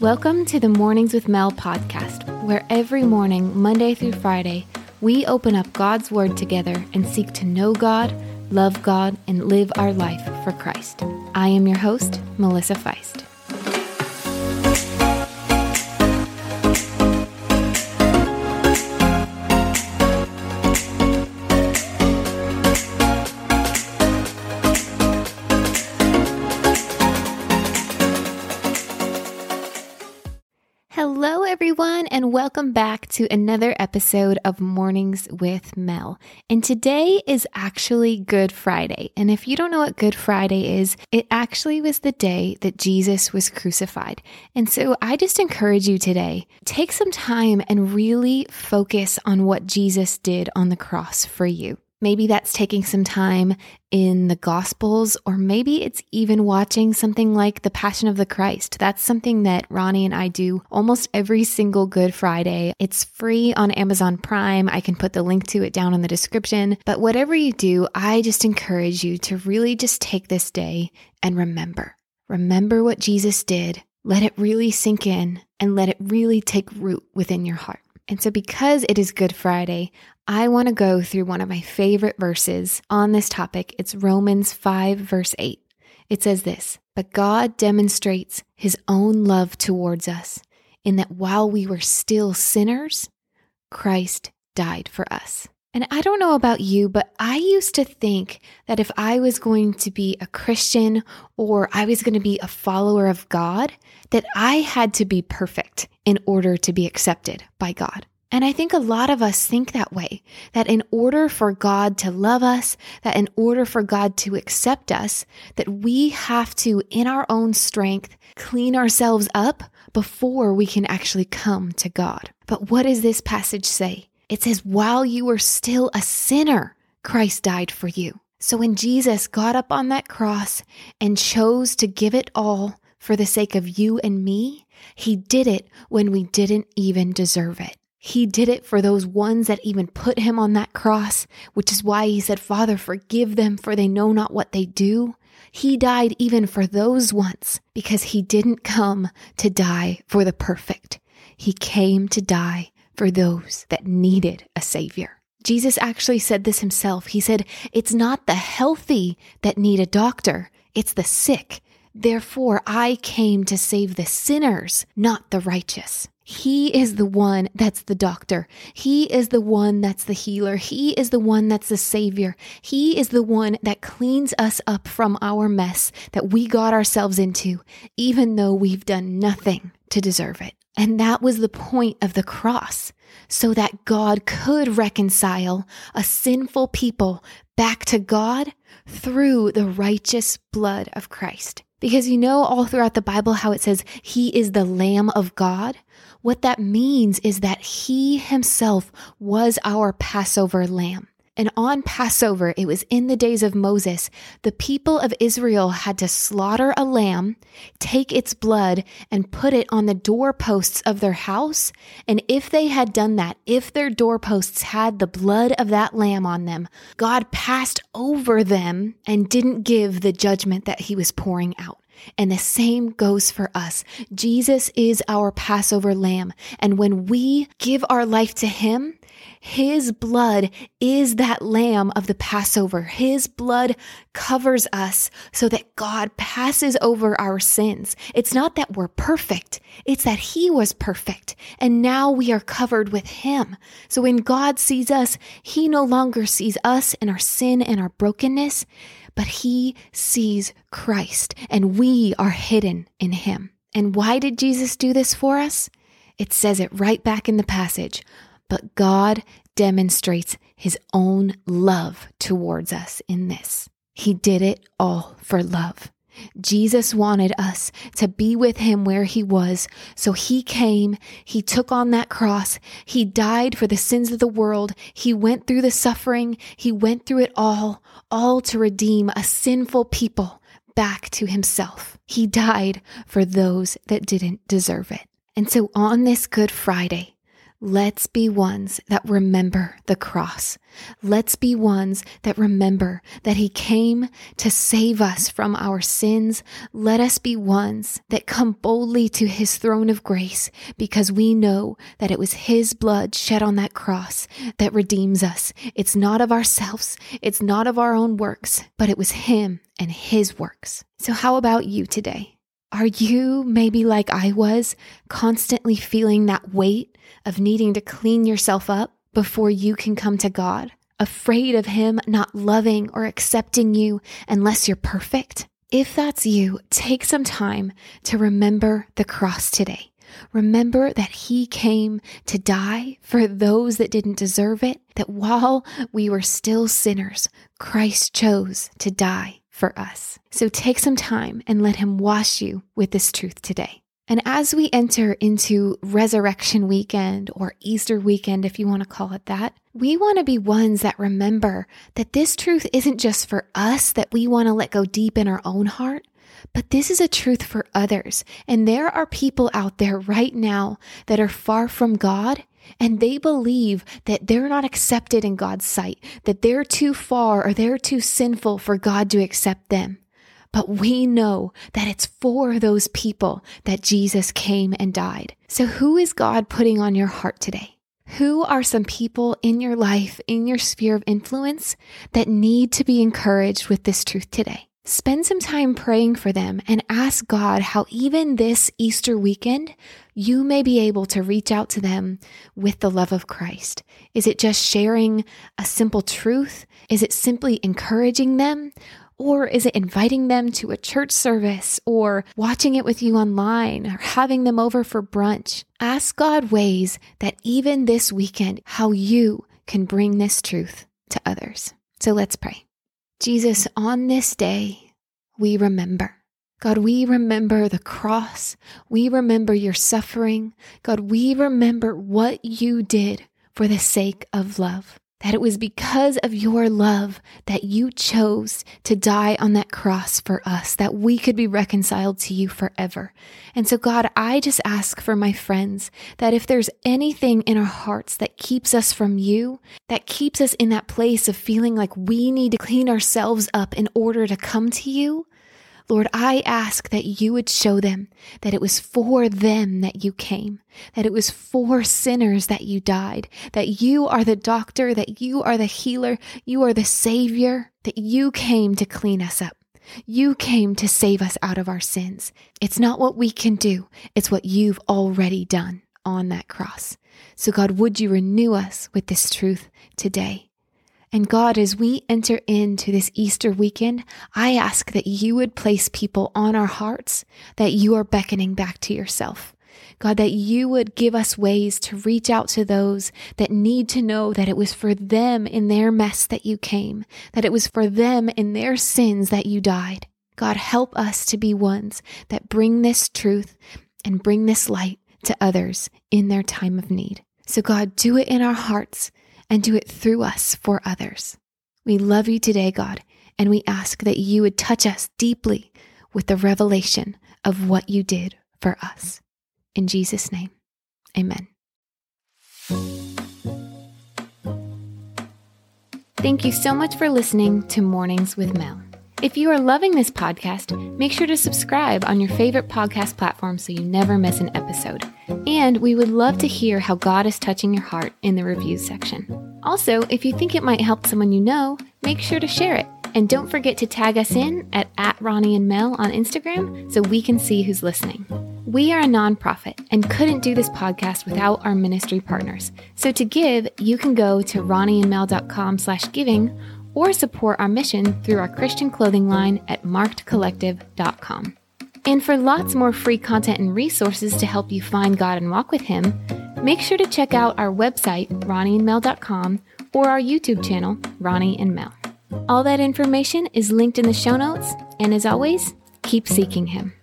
Welcome to the Mornings with Mel podcast, where every morning, Monday through Friday, we open up God's Word together and seek to know God, love God, and live our life for Christ. I am your host, Melissa Feist. Welcome back to another episode of Mornings with Mel. And today is actually Good Friday. And if you don't know what Good Friday is, it actually was the day that Jesus was crucified. And so I just encourage you today take some time and really focus on what Jesus did on the cross for you. Maybe that's taking some time in the Gospels, or maybe it's even watching something like The Passion of the Christ. That's something that Ronnie and I do almost every single Good Friday. It's free on Amazon Prime. I can put the link to it down in the description. But whatever you do, I just encourage you to really just take this day and remember. Remember what Jesus did. Let it really sink in and let it really take root within your heart. And so, because it is Good Friday, I want to go through one of my favorite verses on this topic. It's Romans 5, verse 8. It says this But God demonstrates his own love towards us in that while we were still sinners, Christ died for us. And I don't know about you, but I used to think that if I was going to be a Christian or I was going to be a follower of God, that I had to be perfect in order to be accepted by God. And I think a lot of us think that way, that in order for God to love us, that in order for God to accept us, that we have to, in our own strength, clean ourselves up before we can actually come to God. But what does this passage say? It says, while you were still a sinner, Christ died for you. So when Jesus got up on that cross and chose to give it all for the sake of you and me, he did it when we didn't even deserve it. He did it for those ones that even put him on that cross, which is why he said, Father, forgive them, for they know not what they do. He died even for those ones because he didn't come to die for the perfect. He came to die for those that needed a savior. Jesus actually said this himself. He said, It's not the healthy that need a doctor, it's the sick. Therefore, I came to save the sinners, not the righteous. He is the one that's the doctor. He is the one that's the healer. He is the one that's the savior. He is the one that cleans us up from our mess that we got ourselves into, even though we've done nothing to deserve it. And that was the point of the cross, so that God could reconcile a sinful people back to God through the righteous blood of Christ. Because you know all throughout the Bible how it says he is the Lamb of God? What that means is that he himself was our Passover lamb. And on Passover, it was in the days of Moses, the people of Israel had to slaughter a lamb, take its blood, and put it on the doorposts of their house. And if they had done that, if their doorposts had the blood of that lamb on them, God passed over them and didn't give the judgment that he was pouring out. And the same goes for us. Jesus is our Passover lamb. And when we give our life to him, his blood is that lamb of the Passover. His blood covers us so that God passes over our sins. It's not that we're perfect. It's that he was perfect. And now we are covered with him. So when God sees us, he no longer sees us and our sin and our brokenness, but he sees Christ and we are hidden in him. And why did Jesus do this for us? It says it right back in the passage but God demonstrates his own love towards us in this. He did it all for love. Jesus wanted us to be with him where he was. So he came, he took on that cross, he died for the sins of the world, he went through the suffering, he went through it all, all to redeem a sinful people back to himself. He died for those that didn't deserve it. And so on this Good Friday, Let's be ones that remember the cross. Let's be ones that remember that He came to save us from our sins. Let us be ones that come boldly to His throne of grace because we know that it was His blood shed on that cross that redeems us. It's not of ourselves, it's not of our own works, but it was Him and His works. So, how about you today? Are you maybe like I was, constantly feeling that weight of needing to clean yourself up before you can come to God? Afraid of Him not loving or accepting you unless you're perfect? If that's you, take some time to remember the cross today. Remember that He came to die for those that didn't deserve it, that while we were still sinners, Christ chose to die for us. So take some time and let Him wash you with this truth today. And as we enter into Resurrection Weekend or Easter Weekend, if you want to call it that, we want to be ones that remember that this truth isn't just for us that we want to let go deep in our own heart, but this is a truth for others. And there are people out there right now that are far from God and they believe that they're not accepted in God's sight, that they're too far or they're too sinful for God to accept them. But we know that it's for those people that Jesus came and died. So who is God putting on your heart today? Who are some people in your life, in your sphere of influence that need to be encouraged with this truth today? Spend some time praying for them and ask God how even this Easter weekend, you may be able to reach out to them with the love of Christ. Is it just sharing a simple truth? Is it simply encouraging them? Or is it inviting them to a church service or watching it with you online or having them over for brunch? Ask God ways that even this weekend, how you can bring this truth to others. So let's pray. Jesus, on this day, we remember. God, we remember the cross. We remember your suffering. God, we remember what you did for the sake of love that it was because of your love that you chose to die on that cross for us, that we could be reconciled to you forever. And so, God, I just ask for my friends that if there's anything in our hearts that keeps us from you, that keeps us in that place of feeling like we need to clean ourselves up in order to come to you, Lord, I ask that you would show them that it was for them that you came, that it was for sinners that you died, that you are the doctor, that you are the healer, you are the savior, that you came to clean us up. You came to save us out of our sins. It's not what we can do, it's what you've already done on that cross. So, God, would you renew us with this truth today? And God, as we enter into this Easter weekend, I ask that you would place people on our hearts that you are beckoning back to yourself. God, that you would give us ways to reach out to those that need to know that it was for them in their mess that you came, that it was for them in their sins that you died. God, help us to be ones that bring this truth and bring this light to others in their time of need. So, God, do it in our hearts and do it through us for others. We love you today, God, and we ask that you would touch us deeply with the revelation of what you did for us. In Jesus' name, amen. Thank you so much for listening to Mornings with Mel. If you are loving this podcast, make sure to subscribe on your favorite podcast platform so you never miss an episode. And we would love to hear how God is touching your heart in the reviews section. Also, if you think it might help someone you know, make sure to share it. And don't forget to tag us in at, at Ronnie and Mel on Instagram so we can see who's listening. We are a nonprofit and couldn't do this podcast without our ministry partners. So to give, you can go to ronnieandmel.com slash giving or support our mission through our Christian clothing line at markedcollective.com. And for lots more free content and resources to help you find God and walk with Him, make sure to check out our website, ronnieandmel.com, or our YouTube channel, Ronnie and Mel. All that information is linked in the show notes, and as always, keep seeking Him.